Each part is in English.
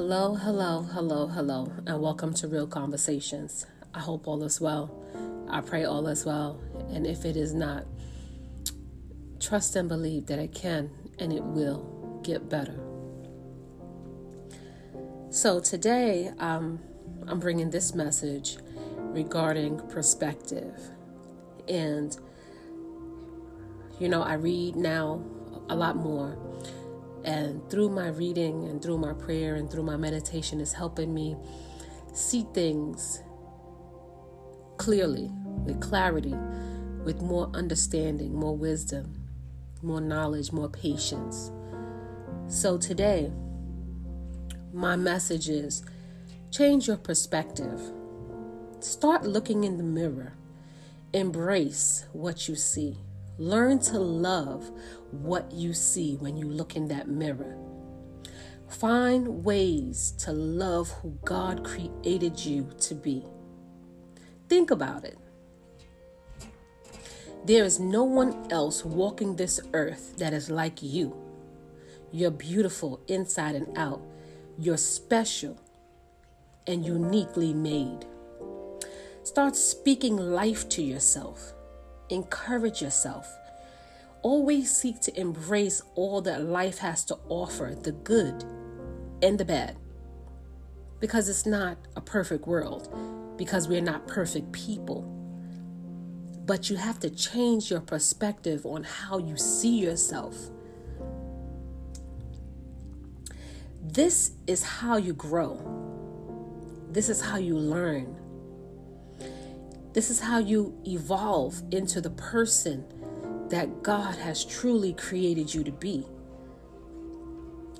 Hello, hello, hello, hello, and welcome to Real Conversations. I hope all is well. I pray all is well. And if it is not, trust and believe that it can and it will get better. So today, um, I'm bringing this message regarding perspective. And, you know, I read now a lot more and through my reading and through my prayer and through my meditation is helping me see things clearly, with clarity, with more understanding, more wisdom, more knowledge, more patience. So today, my message is change your perspective. Start looking in the mirror. Embrace what you see. Learn to love what you see when you look in that mirror. Find ways to love who God created you to be. Think about it. There is no one else walking this earth that is like you. You're beautiful inside and out. You're special and uniquely made. Start speaking life to yourself. Encourage yourself. Always seek to embrace all that life has to offer the good and the bad. Because it's not a perfect world, because we're not perfect people. But you have to change your perspective on how you see yourself. This is how you grow. This is how you learn. This is how you evolve into the person that God has truly created you to be.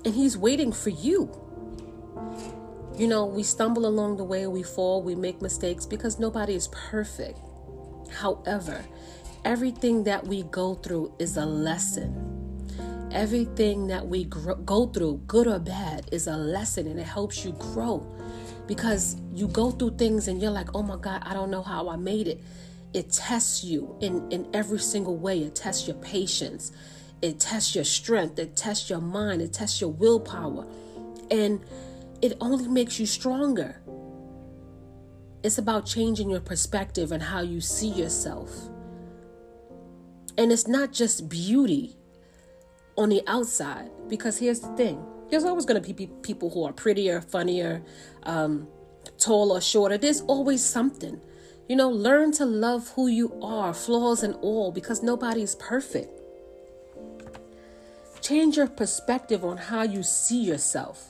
And He's waiting for you. You know, we stumble along the way, we fall, we make mistakes because nobody is perfect. However, everything that we go through is a lesson. Everything that we go through, good or bad, is a lesson and it helps you grow because you go through things and you're like, oh my God, I don't know how I made it. It tests you in, in every single way. It tests your patience, it tests your strength, it tests your mind, it tests your willpower. And it only makes you stronger. It's about changing your perspective and how you see yourself. And it's not just beauty on the outside, because here's the thing there's always going to be people who are prettier, funnier, um, taller, shorter. There's always something. You know, learn to love who you are, flaws and all, because nobody's perfect. Change your perspective on how you see yourself.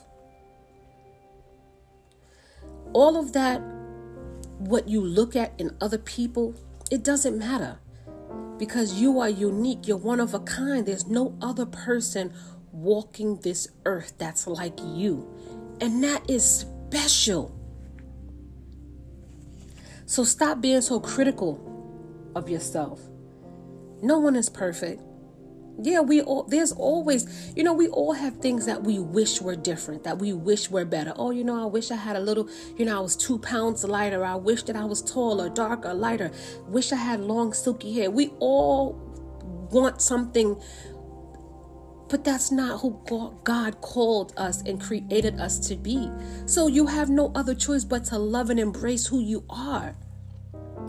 All of that, what you look at in other people, it doesn't matter because you are unique. You're one of a kind. There's no other person walking this earth that's like you. And that is special. So stop being so critical of yourself. No one is perfect. Yeah, we all there's always, you know, we all have things that we wish were different, that we wish were better. Oh, you know, I wish I had a little, you know, I was two pounds lighter. I wish that I was taller, darker, lighter. Wish I had long, silky hair. We all want something but that's not who God called us and created us to be. So you have no other choice but to love and embrace who you are.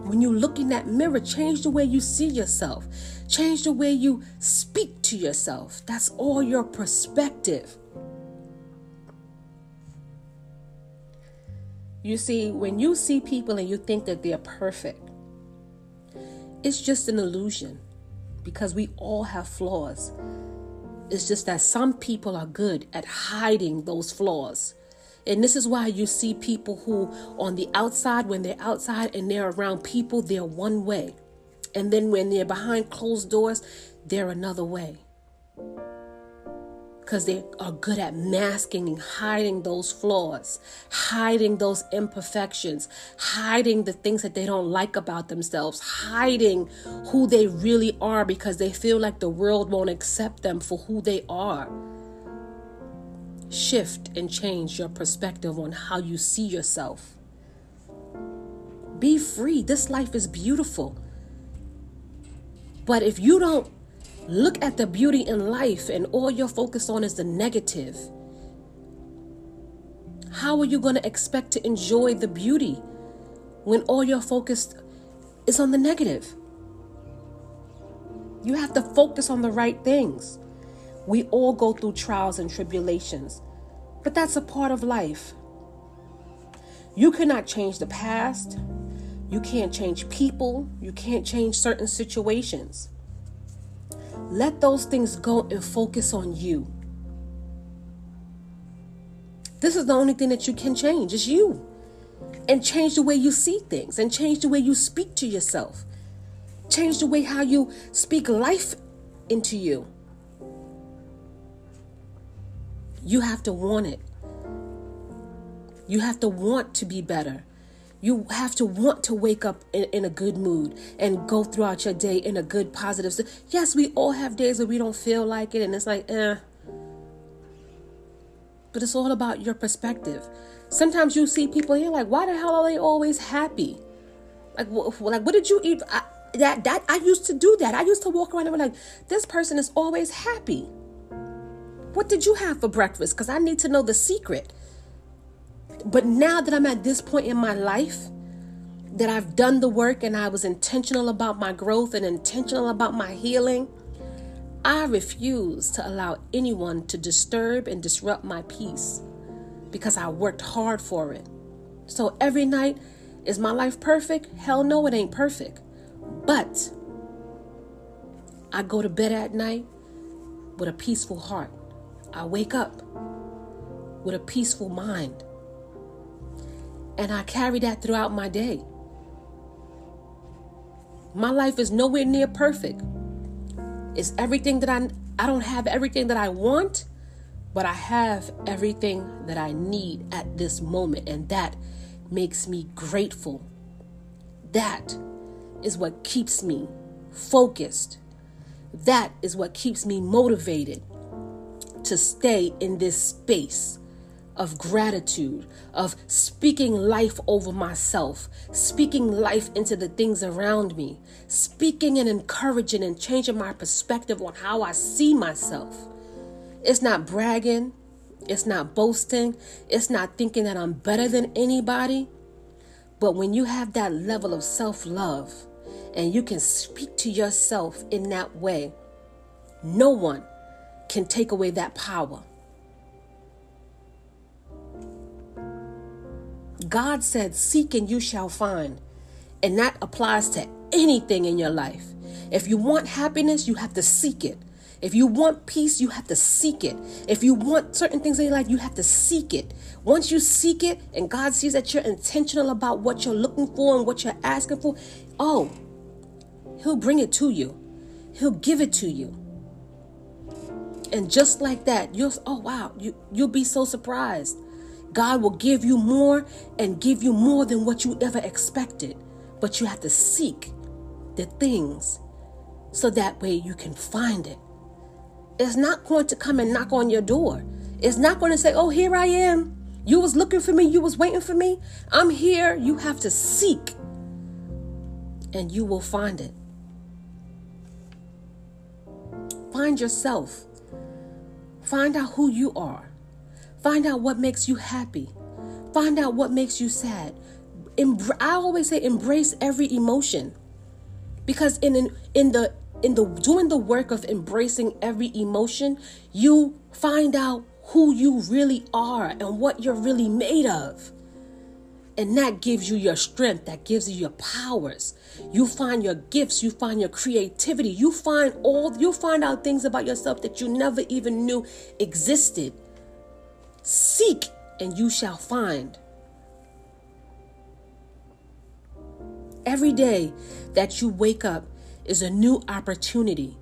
When you look in that mirror, change the way you see yourself, change the way you speak to yourself. That's all your perspective. You see, when you see people and you think that they're perfect, it's just an illusion because we all have flaws. It's just that some people are good at hiding those flaws. And this is why you see people who, on the outside, when they're outside and they're around people, they're one way. And then when they're behind closed doors, they're another way because they are good at masking and hiding those flaws, hiding those imperfections, hiding the things that they don't like about themselves, hiding who they really are because they feel like the world won't accept them for who they are. Shift and change your perspective on how you see yourself. Be free. This life is beautiful. But if you don't Look at the beauty in life, and all you're focused on is the negative. How are you going to expect to enjoy the beauty when all you're focused is on the negative? You have to focus on the right things. We all go through trials and tribulations, but that's a part of life. You cannot change the past. You can't change people. You can't change certain situations. Let those things go and focus on you. This is the only thing that you can change is you. And change the way you see things and change the way you speak to yourself. Change the way how you speak life into you. You have to want it. You have to want to be better. You have to want to wake up in, in, a good mood and go throughout your day in a good, positive. Yes, we all have days where we don't feel like it, and it's like, eh. But it's all about your perspective. Sometimes you see people and you're like, why the hell are they always happy? Like, wh- like what did you eat? I, that that I used to do that. I used to walk around and be like, this person is always happy. What did you have for breakfast? Because I need to know the secret. But now that I'm at this point in my life, that I've done the work and I was intentional about my growth and intentional about my healing, I refuse to allow anyone to disturb and disrupt my peace because I worked hard for it. So every night, is my life perfect? Hell no, it ain't perfect. But I go to bed at night with a peaceful heart. I wake up with a peaceful mind. And I carry that throughout my day. My life is nowhere near perfect. It's everything that I I don't have everything that I want, but I have everything that I need at this moment and that makes me grateful. That is what keeps me focused. That is what keeps me motivated to stay in this space of gratitude, of speaking life over myself, speaking life into the things around me, speaking and encouraging and changing my perspective on how I see myself. It's not bragging, it's not boasting, it's not thinking that I'm better than anybody. But when you have that level of self love and you can speak to yourself in that way, no one can take away that power. God said, Seek and you shall find. And that applies to anything in your life. If you want happiness, you have to seek it. If you want peace, you have to seek it. If you want certain things in your life, you have to seek it. Once you seek it and God sees that you're intentional about what you're looking for and what you're asking for, oh, He'll bring it to you. He'll give it to you. And just like that, you'll oh wow, you you'll be so surprised. God will give you more and give you more than what you ever expected. But you have to seek the things so that way you can find it. It's not going to come and knock on your door. It's not going to say, "Oh, here I am. You was looking for me, you was waiting for me. I'm here." You have to seek and you will find it. Find yourself. Find out who you are. Find out what makes you happy. Find out what makes you sad. I always say embrace every emotion. Because in in, the in the doing the work of embracing every emotion, you find out who you really are and what you're really made of. And that gives you your strength, that gives you your powers. You find your gifts, you find your creativity, you find all you find out things about yourself that you never even knew existed. Seek and you shall find. Every day that you wake up is a new opportunity,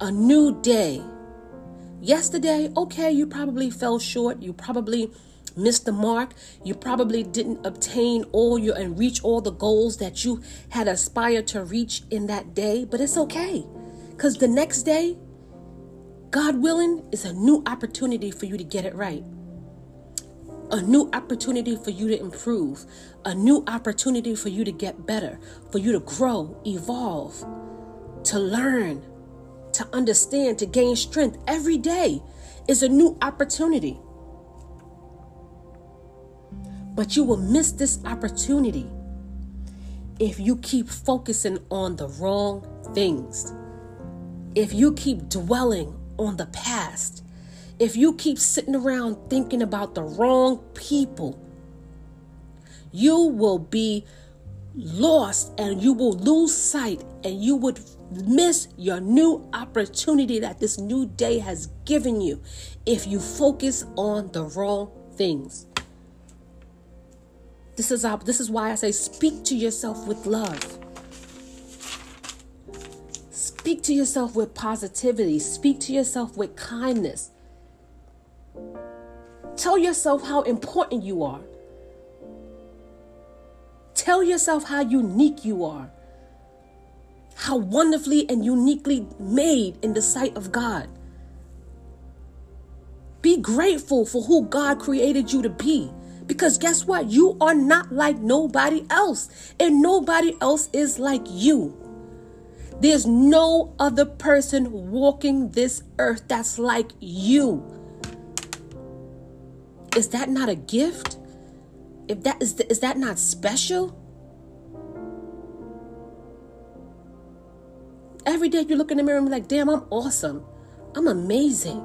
a new day. Yesterday, okay, you probably fell short. You probably missed the mark. You probably didn't obtain all your and reach all the goals that you had aspired to reach in that day, but it's okay. Because the next day, God willing, is a new opportunity for you to get it right. A new opportunity for you to improve, a new opportunity for you to get better, for you to grow, evolve, to learn, to understand, to gain strength. Every day is a new opportunity. But you will miss this opportunity if you keep focusing on the wrong things. If you keep dwelling on the past. If you keep sitting around thinking about the wrong people, you will be lost and you will lose sight and you would miss your new opportunity that this new day has given you if you focus on the wrong things. This is our, this is why I say speak to yourself with love. Speak to yourself with positivity. Speak to yourself with kindness. Tell yourself how important you are. Tell yourself how unique you are how wonderfully and uniquely made in the sight of God. Be grateful for who God created you to be. Because guess what? You are not like nobody else, and nobody else is like you. There's no other person walking this earth that's like you. Is that not a gift? If that is, is that not special? Every day you look in the mirror and be like, damn, I'm awesome. I'm amazing.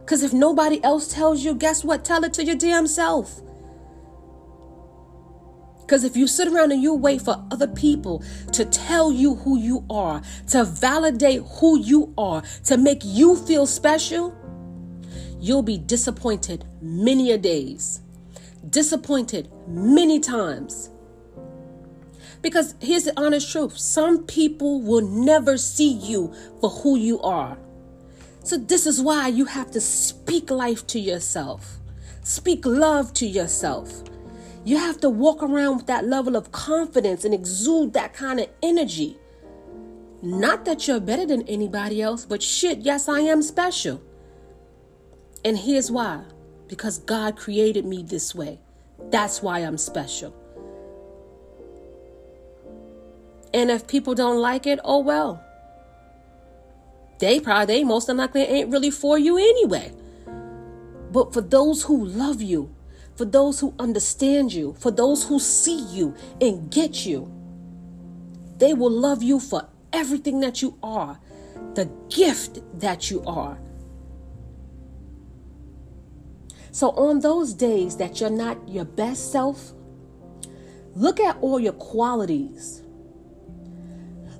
Because if nobody else tells you, guess what? Tell it to your damn self. Because if you sit around and you wait for other people to tell you who you are, to validate who you are, to make you feel special, you'll be disappointed many a days. Disappointed many times. Because here's the honest truth some people will never see you for who you are. So, this is why you have to speak life to yourself, speak love to yourself. You have to walk around with that level of confidence and exude that kind of energy. Not that you're better than anybody else, but shit, yes, I am special. And here's why because God created me this way. That's why I'm special. And if people don't like it, oh well. They probably, they most likely ain't really for you anyway. But for those who love you, for those who understand you, for those who see you and get you, they will love you for everything that you are, the gift that you are. So, on those days that you're not your best self, look at all your qualities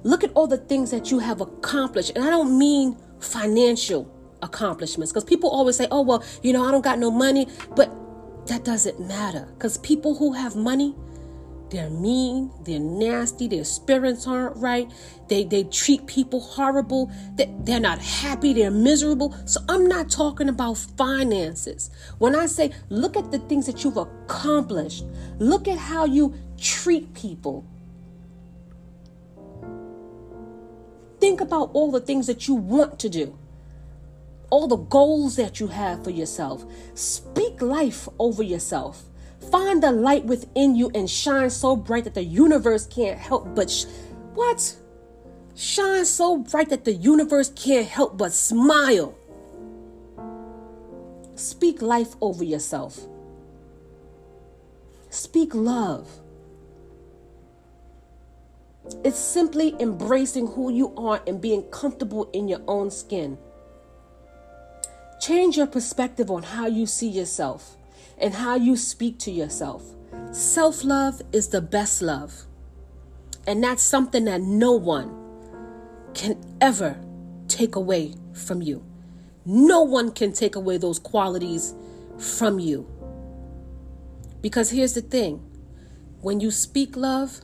Look at all the things that you have accomplished. And I don't mean financial accomplishments because people always say, oh, well, you know, I don't got no money. But that doesn't matter because people who have money, they're mean, they're nasty, their spirits aren't right, they, they treat people horrible, they, they're not happy, they're miserable. So I'm not talking about finances. When I say look at the things that you've accomplished, look at how you treat people, Think about all the things that you want to do, all the goals that you have for yourself. Speak life over yourself. Find the light within you and shine so bright that the universe can't help but. Sh- what? Shine so bright that the universe can't help but smile. Speak life over yourself. Speak love. It's simply embracing who you are and being comfortable in your own skin. Change your perspective on how you see yourself and how you speak to yourself. Self love is the best love. And that's something that no one can ever take away from you. No one can take away those qualities from you. Because here's the thing when you speak love,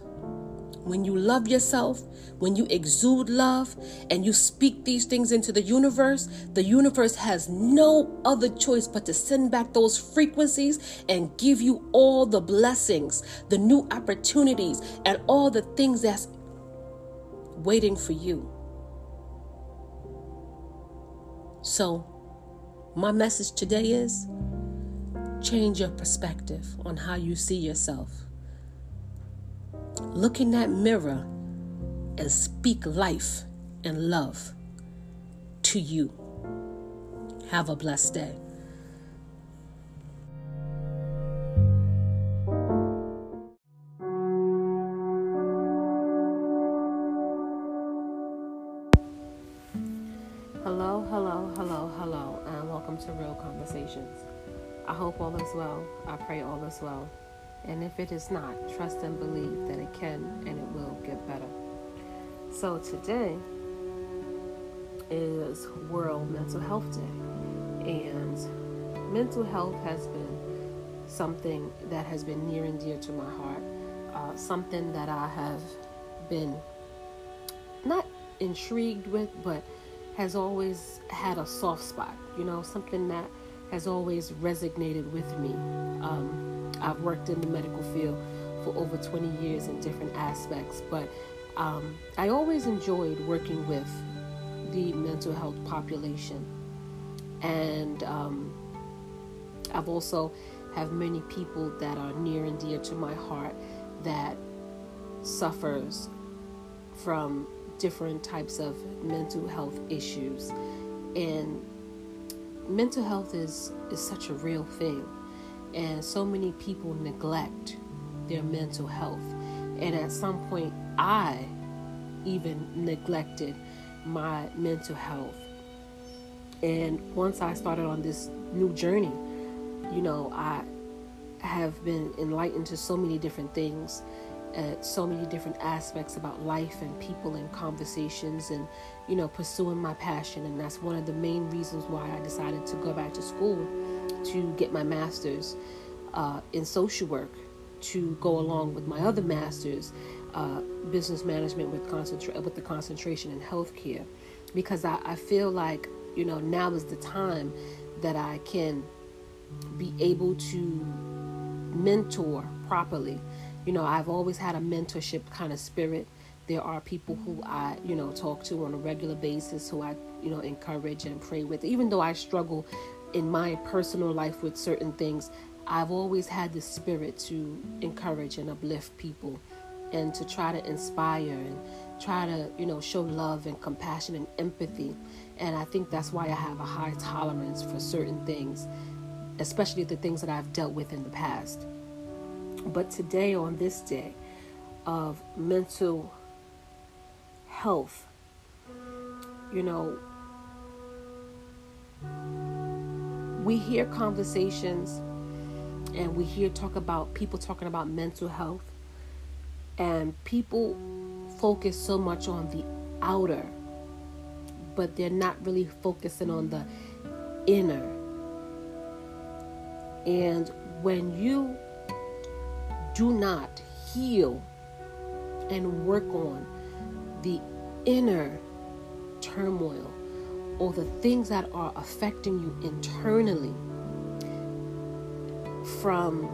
when you love yourself, when you exude love and you speak these things into the universe, the universe has no other choice but to send back those frequencies and give you all the blessings, the new opportunities, and all the things that's waiting for you. So, my message today is change your perspective on how you see yourself. Look in that mirror and speak life and love to you. Have a blessed day. Hello, hello, hello, hello, and welcome to Real Conversations. I hope all is well. I pray all is well. And if it is not, trust and believe that it can and it will get better. So today is World Mental Health Day. And mental health has been something that has been near and dear to my heart. Uh, something that I have been not intrigued with, but has always had a soft spot, you know, something that has always resonated with me. Um, I've worked in the medical field for over 20 years in different aspects, but um, I always enjoyed working with the mental health population. And um, I've also have many people that are near and dear to my heart that suffers from different types of mental health issues. And mental health is, is such a real thing. And so many people neglect their mental health. And at some point, I even neglected my mental health. And once I started on this new journey, you know, I have been enlightened to so many different things at so many different aspects about life and people and conversations and you know pursuing my passion. And that's one of the main reasons why i decided to go back to school to get my master's uh, in social work to go along with my other masters uh, business management with concentra- with the concentration in healthcare. Because I, I feel like you know now is the time that i can be able to mentor properly you know, I've always had a mentorship kind of spirit. There are people who I, you know, talk to on a regular basis, who I, you know, encourage and pray with. Even though I struggle in my personal life with certain things, I've always had the spirit to encourage and uplift people and to try to inspire and try to, you know, show love and compassion and empathy. And I think that's why I have a high tolerance for certain things, especially the things that I've dealt with in the past. But today, on this day of mental health, you know, we hear conversations and we hear talk about people talking about mental health, and people focus so much on the outer, but they're not really focusing on the inner. And when you do not heal and work on the inner turmoil or the things that are affecting you internally from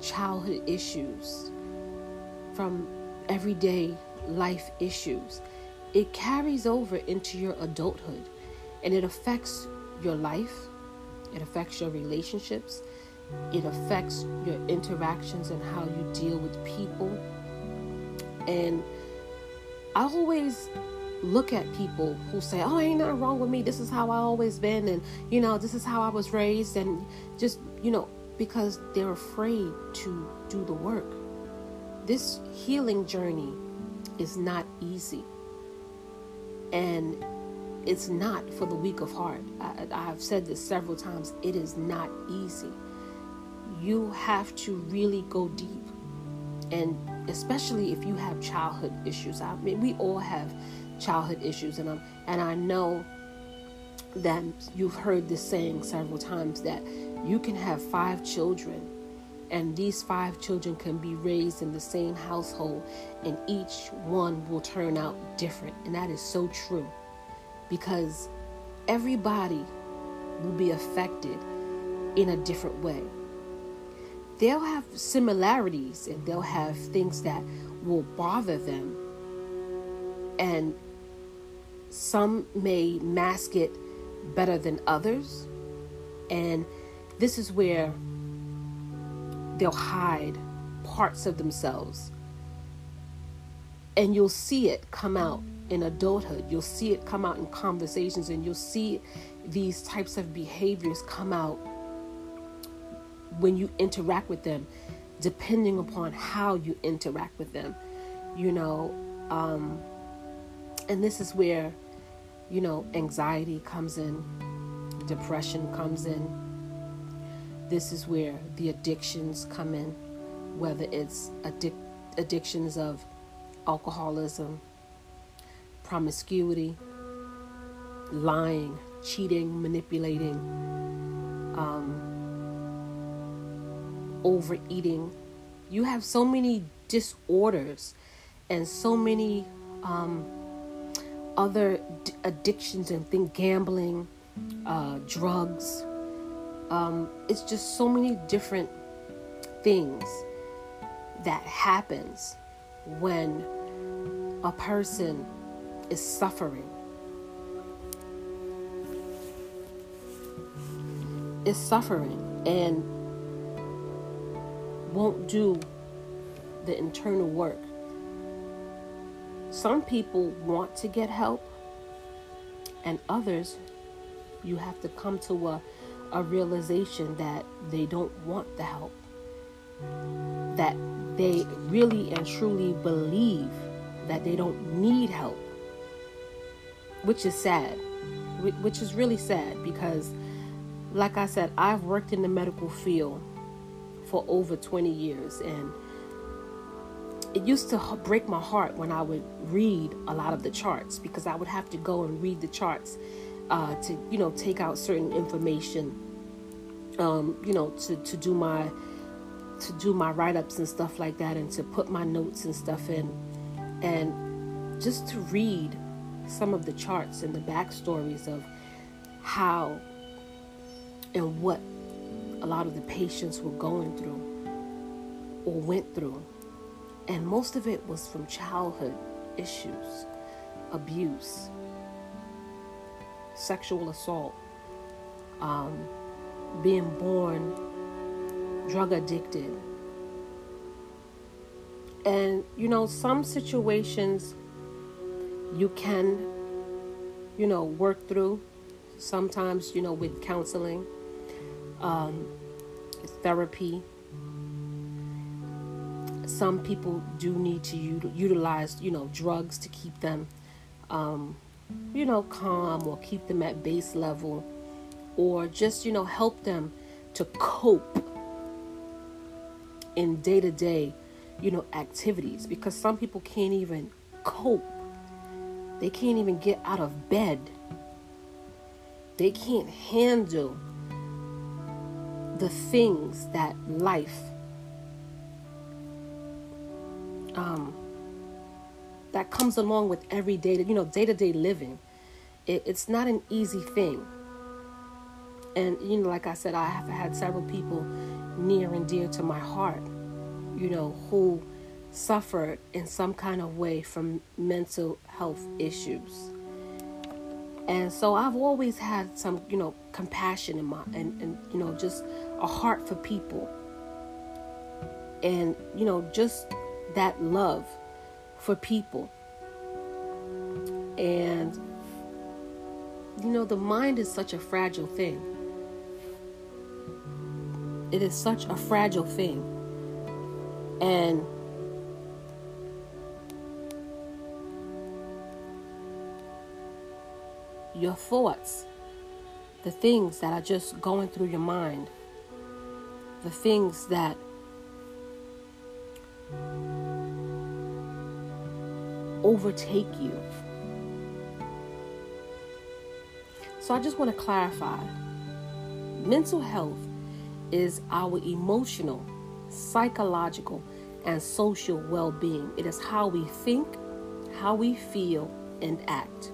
childhood issues, from everyday life issues, it carries over into your adulthood and it affects your life, it affects your relationships, it affects your interactions and how you deal with people. And I always look at people who say, Oh, ain't nothing wrong with me. This is how I always been. And, you know, this is how I was raised. And just, you know, because they're afraid to do the work. This healing journey is not easy. And it's not for the weak of heart. I, I've said this several times. It is not easy you have to really go deep. And especially if you have childhood issues. I mean, we all have childhood issues, and I'm, and I know that you've heard this saying several times that you can have five children, and these five children can be raised in the same household, and each one will turn out different. And that is so true because everybody will be affected in a different way they'll have similarities and they'll have things that will bother them. And some may mask it better than others. And this is where they'll hide parts of themselves. And you'll see it come out in adulthood. You'll see it come out in conversations, and you'll see these types of behaviors come out when you interact with them, depending upon how you interact with them, you know. Um, and this is where you know, anxiety comes in, depression comes in. This is where the addictions come in, whether it's addic- addictions of alcoholism, promiscuity, lying, cheating, manipulating, um, overeating. You have so many disorders and so many um, other d- addictions and think gambling, uh, drugs. Um, it's just so many different things that happens when a person is suffering. Is suffering and won't do the internal work. Some people want to get help, and others, you have to come to a, a realization that they don't want the help. That they really and truly believe that they don't need help, which is sad, which is really sad because, like I said, I've worked in the medical field for over 20 years and it used to break my heart when I would read a lot of the charts because I would have to go and read the charts uh, to, you know, take out certain information, um, you know, to, to do my to do my write-ups and stuff like that and to put my notes and stuff in and just to read some of the charts and the backstories of how and what a lot of the patients were going through or went through and most of it was from childhood issues, abuse, sexual assault, um, being born drug addicted. And, you know, some situations you can, you know, work through. Sometimes, you know, with counseling, um, therapy, some people do need to utilize, you know, drugs to keep them, um, you know, calm or keep them at base level, or just, you know, help them to cope in day to day, you know, activities because some people can't even cope. They can't even get out of bed. They can't handle the things that life um, that comes along with everyday, you know, day to day living. It, it's not an easy thing. And, you know, like I said, I have had several people near and dear to my heart, you know, who suffered in some kind of way from mental health issues. And so I've always had some, you know, compassion in my, and, and you know, just a heart for people. And, you know, just that love for people. And, you know, the mind is such a fragile thing. It is such a fragile thing. And your thoughts, the things that are just going through your mind, the things that overtake you. So I just want to clarify mental health is our emotional, psychological, and social well being. It is how we think, how we feel, and act.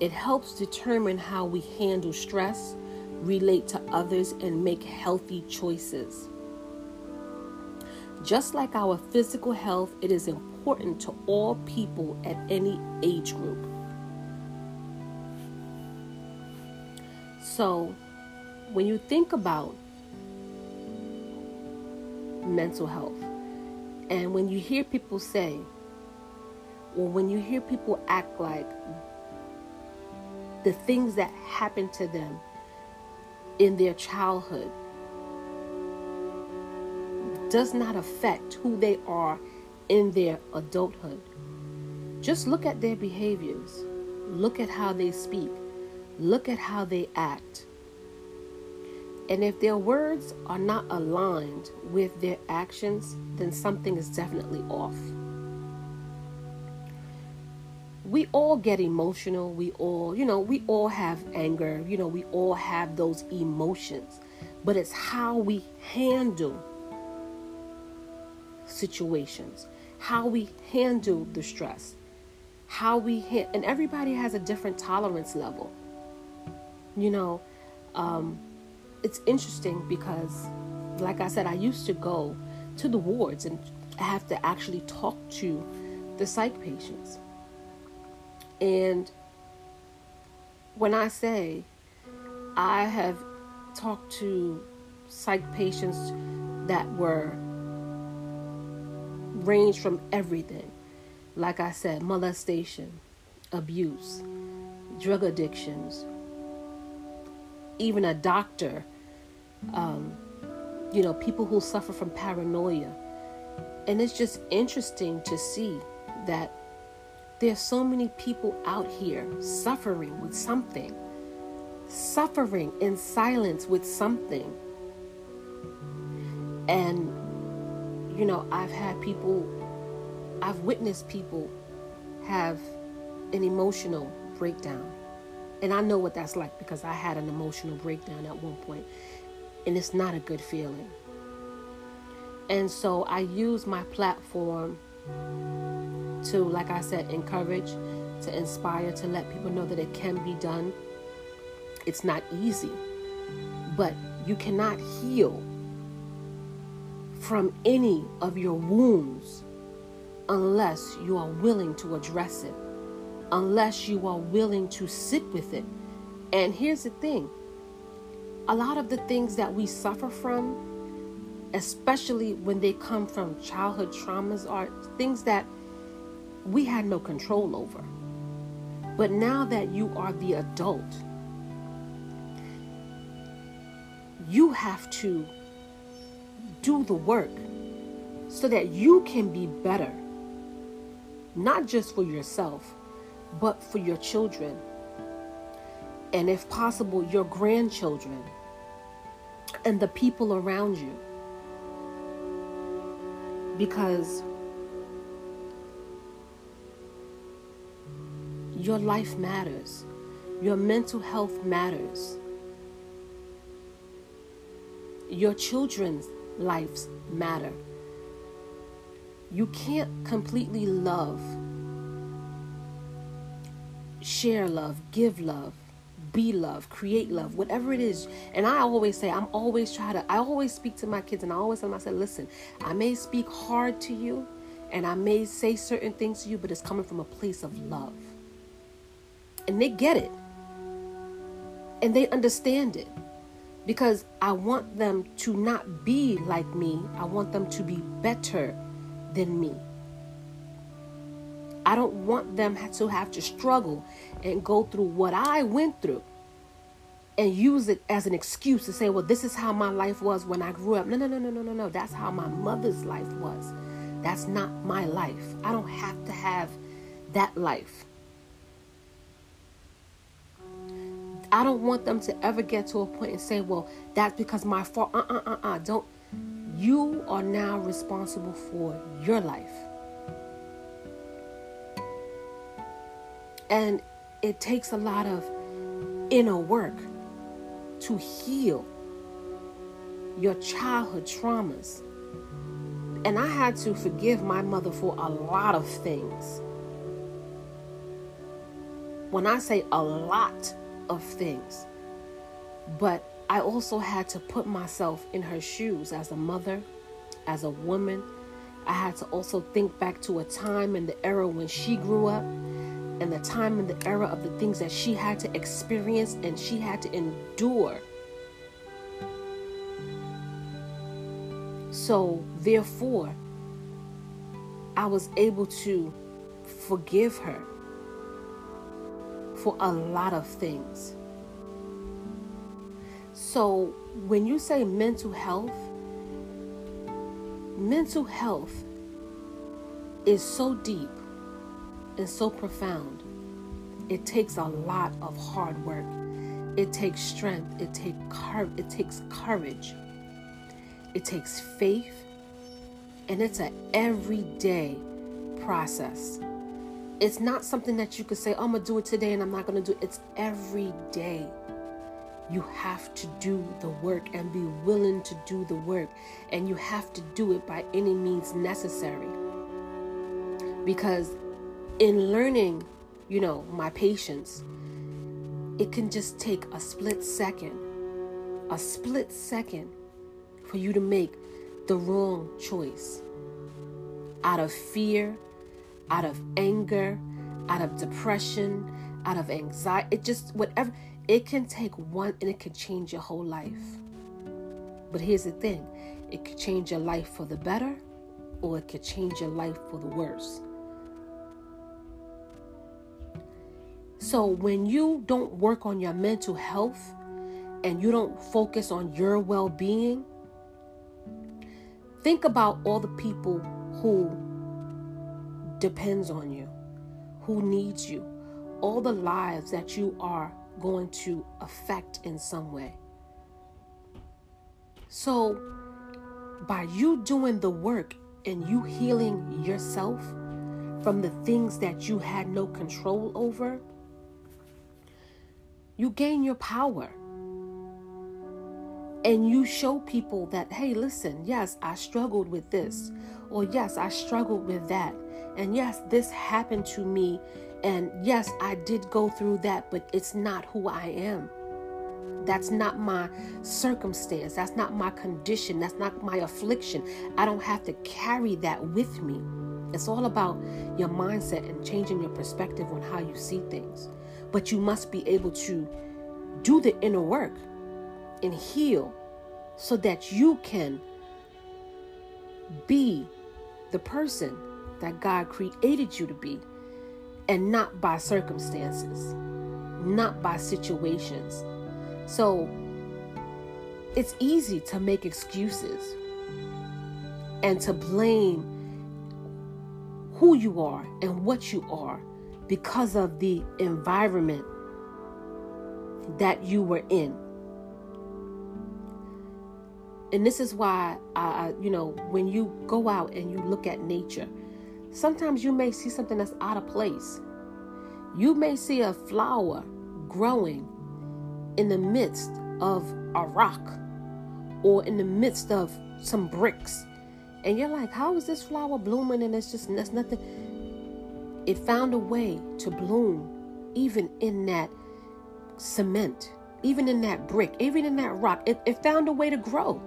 It helps determine how we handle stress, relate to others, and make healthy choices. Just like our physical health, it is important to all people at any age group. So, when you think about mental health, and when you hear people say, or when you hear people act like the things that happen to them in their childhood does not affect who they are in their adulthood. Just look at their behaviors. look at how they speak, look at how they act. And if their words are not aligned with their actions, then something is definitely off. We all get emotional. We all, you know, we all have anger. You know, we all have those emotions. But it's how we handle situations, how we handle the stress, how we hit, and everybody has a different tolerance level. You know, um, it's interesting because, like I said, I used to go to the wards and have to actually talk to the psych patients. And when I say I have talked to psych patients that were range from everything. Like I said, molestation, abuse, drug addictions, even a doctor, um, you know, people who suffer from paranoia. And it's just interesting to see that there's so many people out here suffering with something, suffering in silence with something. And, you know, I've had people, I've witnessed people have an emotional breakdown and I know what that's like because I had an emotional breakdown at one point, and it's not a good feeling. And so I use my platform to, like I said, encourage, to inspire, to let people know that it can be done. It's not easy, but you cannot heal from any of your wounds unless you are willing to address it unless you are willing to sit with it. And here's the thing a lot of the things that we suffer from, especially when they come from childhood traumas, are things that we had no control over. But now that you are the adult, you have to do the work so that you can be better, not just for yourself, but for your children. And if possible, your grandchildren and the people around you. Because your life matters, your mental health matters, your children's lives matter. You can't completely love share love, give love, be love, create love, whatever it is. And I always say, I'm always trying to, I always speak to my kids and I always tell them, I said, listen, I may speak hard to you and I may say certain things to you, but it's coming from a place of love. And they get it. And they understand it. Because I want them to not be like me. I want them to be better than me. I don't want them to have to struggle and go through what I went through and use it as an excuse to say, well, this is how my life was when I grew up. No, no, no, no, no, no, no. That's how my mother's life was. That's not my life. I don't have to have that life. I don't want them to ever get to a point and say, well, that's because my fault. Uh uh uh uh. Don't. You are now responsible for your life. And it takes a lot of inner work to heal your childhood traumas. And I had to forgive my mother for a lot of things. When I say a lot of things, but I also had to put myself in her shoes as a mother, as a woman. I had to also think back to a time in the era when she grew up and the time and the era of the things that she had to experience and she had to endure. So, therefore, I was able to forgive her for a lot of things. So, when you say mental health, mental health is so deep and so profound it takes a lot of hard work. It takes strength. It takes it takes courage. It takes faith. And it's an everyday process. It's not something that you could say, oh, I'm going to do it today and I'm not going to do it. It's every day. You have to do the work and be willing to do the work. And you have to do it by any means necessary. Because in learning, you know, my patience, it can just take a split second, a split second for you to make the wrong choice out of fear, out of anger, out of depression, out of anxiety. It just, whatever, it can take one and it can change your whole life. But here's the thing it could change your life for the better or it could change your life for the worse. So when you don't work on your mental health and you don't focus on your well being, think about all the people who depends on you, who needs you, all the lives that you are going to affect in some way. So, by you doing the work and you healing yourself from the things that you had no control over, you gain your power. And you show people that, hey, listen, yes, I struggled with this, or yes, I struggled with that, and yes, this happened to me and yes, I did go through that, but it's not who I am. That's not my circumstance. That's not my condition. That's not my affliction. I don't have to carry that with me. It's all about your mindset and changing your perspective on how you see things. But you must be able to do the inner work and heal so that you can be the person that God created you to be and not by circumstances, not by situations. So it's easy to make excuses and to blame who you are and what you are because of the environment that you were in. And this is why, I, you know, when you go out and you look at nature, Sometimes you may see something that's out of place. You may see a flower growing in the midst of a rock or in the midst of some bricks. And you're like, how is this flower blooming? And it's just, that's nothing. It found a way to bloom even in that cement, even in that brick, even in that rock. It, it found a way to grow.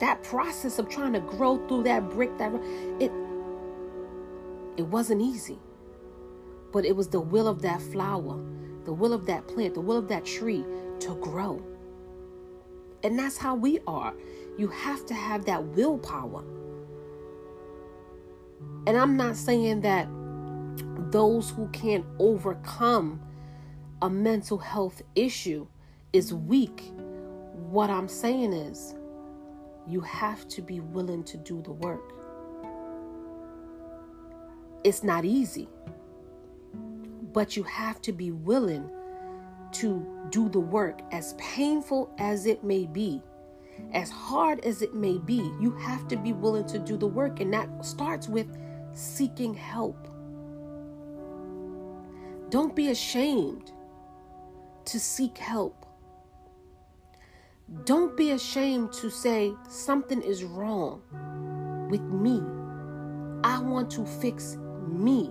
that process of trying to grow through that brick that it it wasn't easy but it was the will of that flower the will of that plant the will of that tree to grow and that's how we are you have to have that willpower and i'm not saying that those who can't overcome a mental health issue is weak what i'm saying is you have to be willing to do the work. It's not easy, but you have to be willing to do the work as painful as it may be. As hard as it may be, you have to be willing to do the work, and that starts with seeking help. Don't be ashamed to seek help. Don't be ashamed to say something is wrong with me. I want to fix me.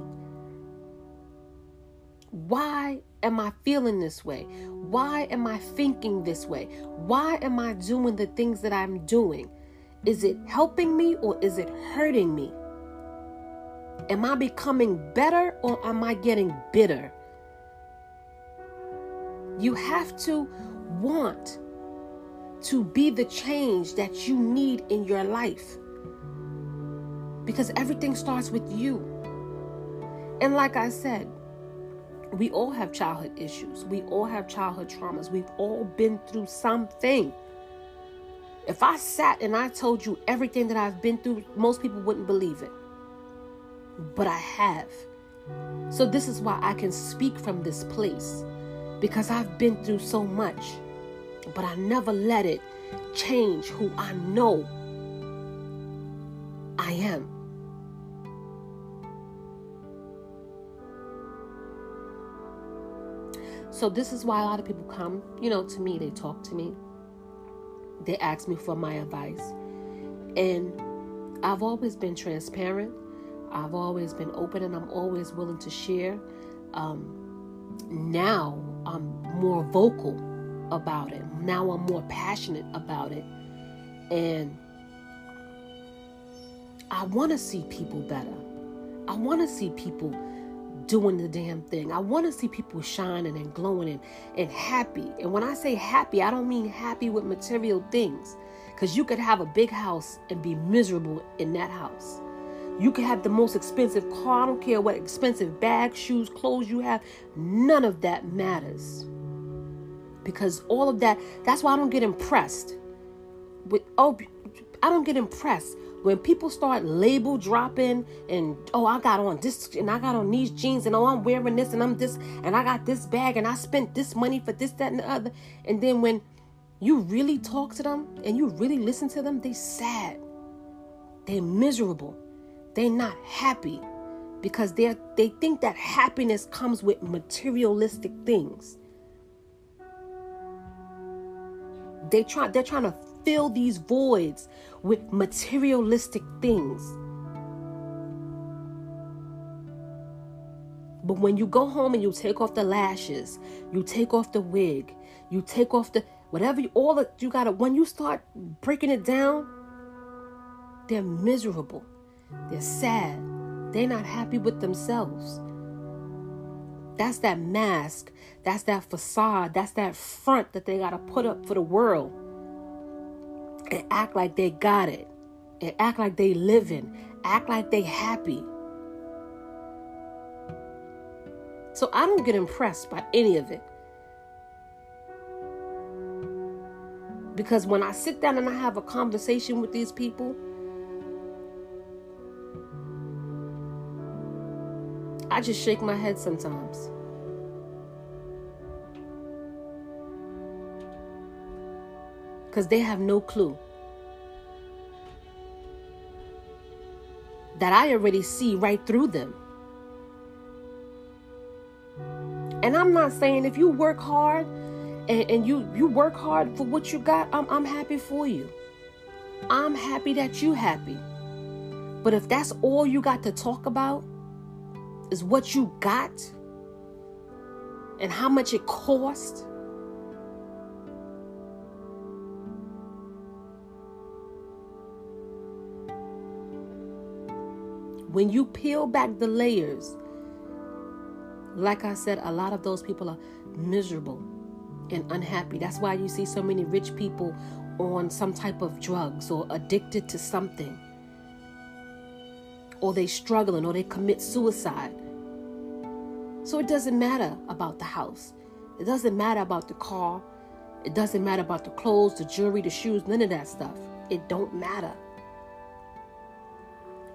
Why am I feeling this way? Why am I thinking this way? Why am I doing the things that I'm doing? Is it helping me or is it hurting me? Am I becoming better or am I getting bitter? You have to want to be the change that you need in your life. Because everything starts with you. And like I said, we all have childhood issues. We all have childhood traumas. We've all been through something. If I sat and I told you everything that I've been through, most people wouldn't believe it. But I have. So, this is why I can speak from this place because I've been through so much, but I never let it change who I know I am. So, this is why a lot of people come, you know, to me, they talk to me, they ask me for my advice. And I've always been transparent. I've always been open and I'm always willing to share. Um, now I'm more vocal about it. Now I'm more passionate about it. And I want to see people better. I want to see people doing the damn thing. I want to see people shining and glowing and, and happy. And when I say happy, I don't mean happy with material things. Because you could have a big house and be miserable in that house. You could have the most expensive car. I don't care what expensive bags, shoes, clothes you have. None of that matters. Because all of that, that's why I don't get impressed with, oh, I don't get impressed when people start label dropping and oh I got on this and I got on these jeans and oh I'm wearing this and I'm this and I got this bag and I spent this money for this that and the other and then when you really talk to them and you really listen to them, they sad. They're miserable. They're not happy because they they think that happiness comes with materialistic things. They try they're trying to fill these voids with materialistic things. But when you go home and you take off the lashes, you take off the wig, you take off the whatever you, all that you gotta when you start breaking it down they're miserable they're sad. They're not happy with themselves. That's that mask. That's that facade. That's that front that they gotta put up for the world. And act like they got it. And act like they living. Act like they happy. So i don't get impressed by any of it. Because when I sit down and I have a conversation with these people, I just shake my head sometimes. Because they have no clue. That I already see right through them. And I'm not saying if you work hard and, and you you work hard for what you got, I'm I'm happy for you. I'm happy that you happy. But if that's all you got to talk about is what you got and how much it cost, when you peel back the layers, like I said, a lot of those people are miserable and unhappy. That's why you see so many rich people on some type of drugs or addicted to something. Or they struggling or they commit suicide. So it doesn't matter about the house. It doesn't matter about the car. It doesn't matter about the clothes, the jewelry, the shoes, none of that stuff. It don't matter.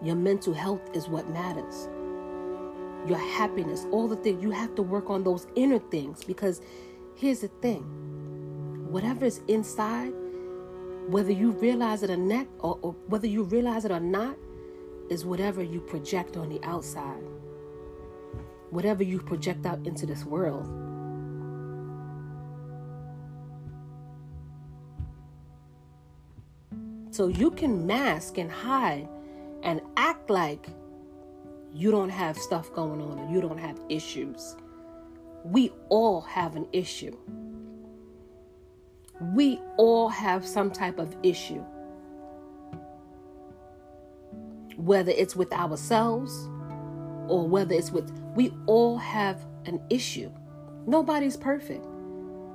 Your mental health is what matters. Your happiness, all the things you have to work on those inner things because Here's the thing whatever is inside, whether you realize it or not, or, or whether you realize it or not, is whatever you project on the outside. Whatever you project out into this world. So you can mask and hide and act like you don't have stuff going on or you don't have issues. We all have an issue. We all have some type of issue. Whether it's with ourselves or whether it's with, we all have an issue. Nobody's perfect.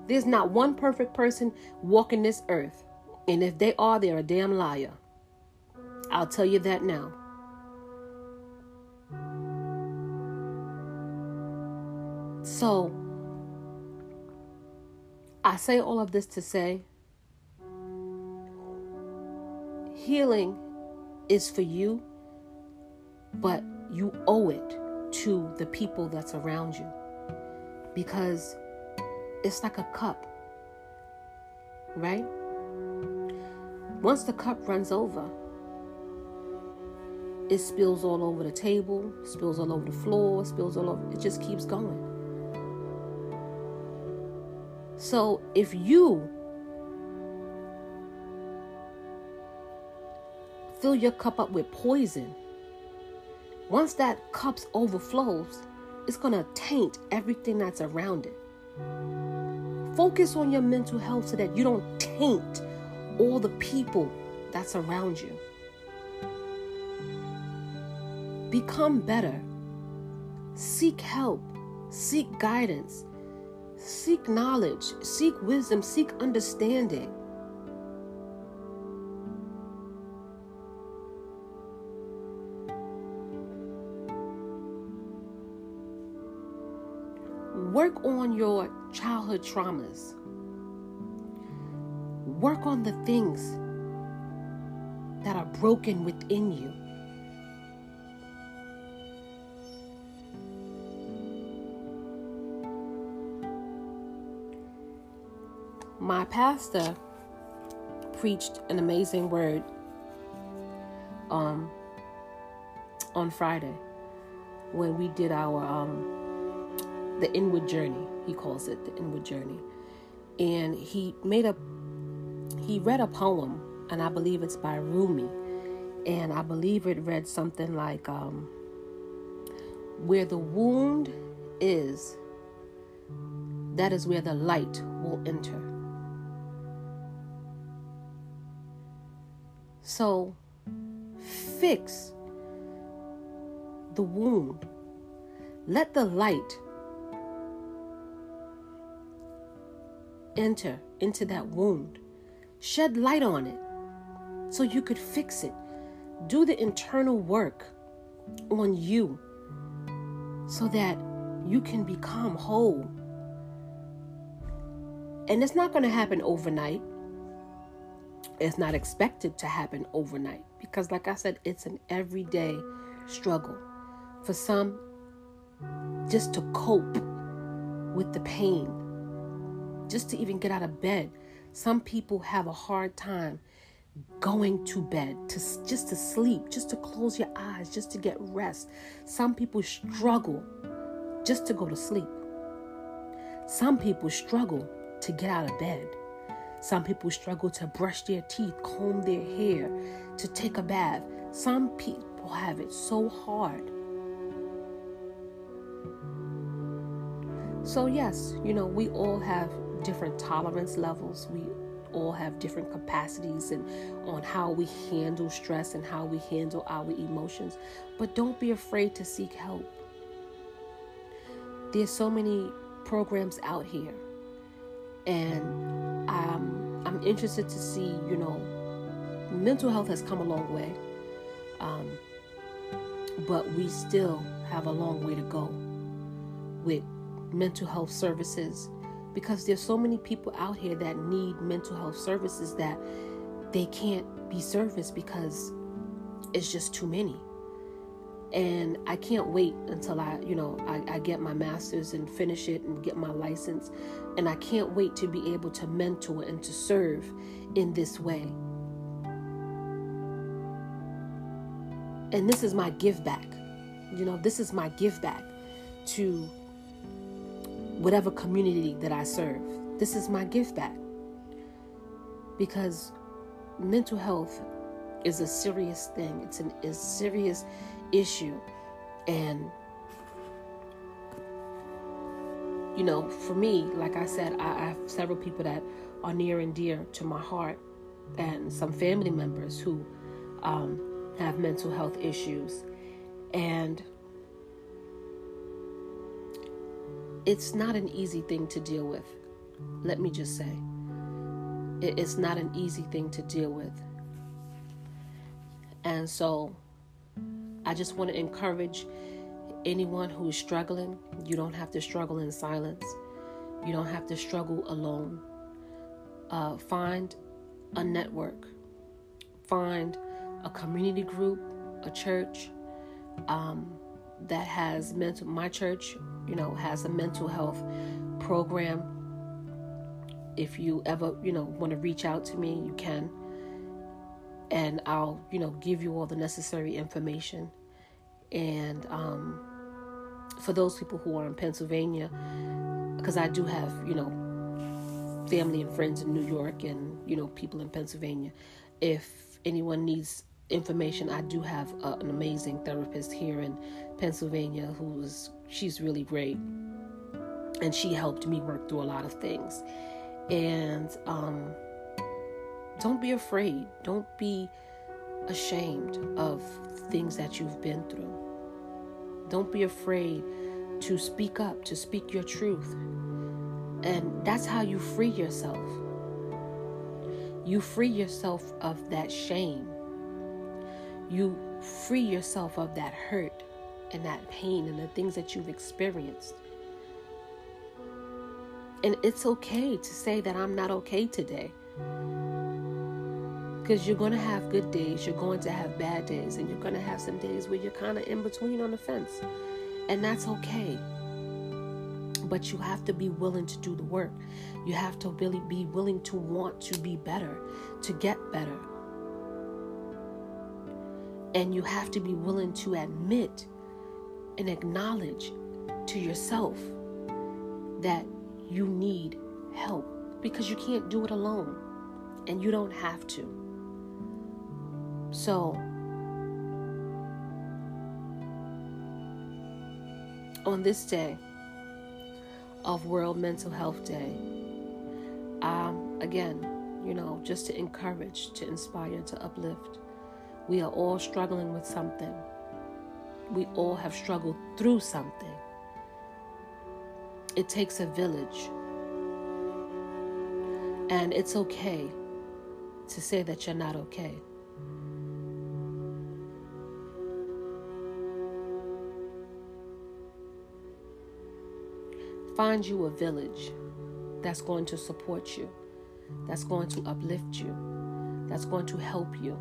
There's not one perfect person walking this earth. And if they are, they're a damn liar. I'll tell you that now. So, I say all of this to say healing is for you, but you owe it to the people that's around you because it's like a cup, right? Once the cup runs over, it spills all over the table, spills all over the floor, spills all over, it just keeps going. So if you fill your cup up with poison, once that cup overflows, it's going to taint everything that's around it. Focus on your mental health so that you don't taint all the people that's around you. Become better. Seek help. Seek guidance. Seek knowledge. Seek wisdom. Seek understanding. Work on your childhood traumas. Work on the things that are broken within you. My pastor preached an amazing word um, on Friday when we did our um, the inward journey. He calls it the inward journey, and he made a he read a poem, and I believe it's by Rumi, and I believe it read something like, um, "Where the wound is, that is where the light will enter." So, fix the wound. Let the light enter into that wound. Shed light on it so you could fix it. Do the internal work on you so that you can become whole. And it's not going to happen overnight. It's not expected to happen overnight because, like I said, it's an everyday struggle. For some, just to cope with the pain just to even get out of bed. Some people have a hard time going to bed to just to sleep, just to close your eyes, just to get rest. Some people struggle just to go to sleep. Some people struggle to get out of bed. Some people struggle to brush their teeth, comb their hair, to take a bath. Some people have it so hard. So, yes, you know, we all have different tolerance levels. We all have different capacities and on how we handle stress and how we handle our emotions. But don't be afraid to seek help. There's so many programs out here, and I'm I'm interested to see. You know, mental health has come a long way, um, but we still have a long way to go with mental health services because there's so many people out here that need mental health services that they can't be serviced because it's just too many. And i can't wait until i you know I, I, get my master's and finish it and get my license. And i can't wait to be able to mentor and to serve in this way. And this is my give back. You know this is my give back to whatever community that I serve. This is my gift back. Because mental health is a serious thing, it's an, a serious issue. And, you know, for me, like I said, I, I have several people that are near and dear to my heart, and some family members who um, have mental health issues. And it's not an easy thing to deal with. Let me just say, it's not an easy thing to deal with. And so, I just want to encourage anyone who is struggling. You don't have to struggle in silence, you don't have to struggle alone. Uh, find a network, find a community group, a church, um, that has mental. My church, you know, has a mental health program. If you ever, you know, want to reach out to me, you can, and I'll, you know, give you all the necessary information. And um, for those people who are in Pennsylvania, because I do have, you know, family and friends in New York and, you know, people in Pennsylvania. If anyone needs information, I do have a, an amazing therapist here in Pennsylvania who's she's really great. And she helped me work through a lot of things. And um, don't be afraid. Don't be ashamed of things that you've been through. Don't be afraid to speak up, to speak your truth. And that's how you free yourself. You free yourself of that shame. You free yourself of that hurt and that pain and the things that you've experienced. And it's okay to say that I'm not okay today. Because you're going to have good days, you're going to have bad days, and you're going to have some days where you're kind of in between on the fence. And that's okay. But you have to be willing to do the work. You have to really be willing to want to be better, to get better. And you have to be willing to admit and acknowledge to yourself that you need help because you can't do it alone and you don't have to. So, on this day of World Mental Health Day, um, again, you know, just to encourage, to inspire, to uplift. We are all struggling with something. We all have struggled through something. It takes a village. And it's okay to say that you're not okay. Find you a village that's going to support you, that's going to uplift you, that's going to help you.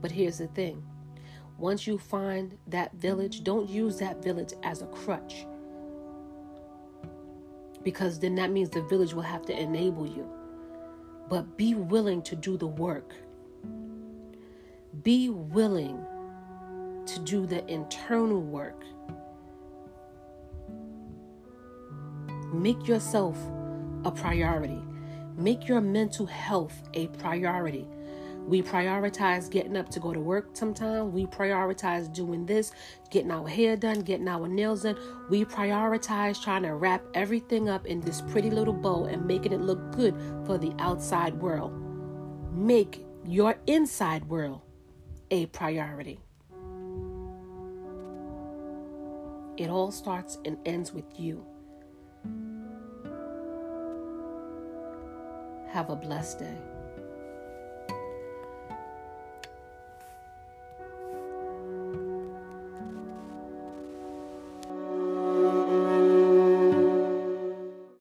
But here's the thing once you find that village, don't use that village as a crutch. Because then that means the village will have to enable you. But be willing to do the work. Be willing to do the internal work Make yourself a priority. Make your mental health a priority. We prioritize getting up to go to work sometimes. We prioritize doing this, getting our hair done, getting our nails done. We prioritize trying to wrap everything up in this pretty little bow and making it look good for the outside world. Make your inside world a priority. It all starts and ends with you. Have a blessed day.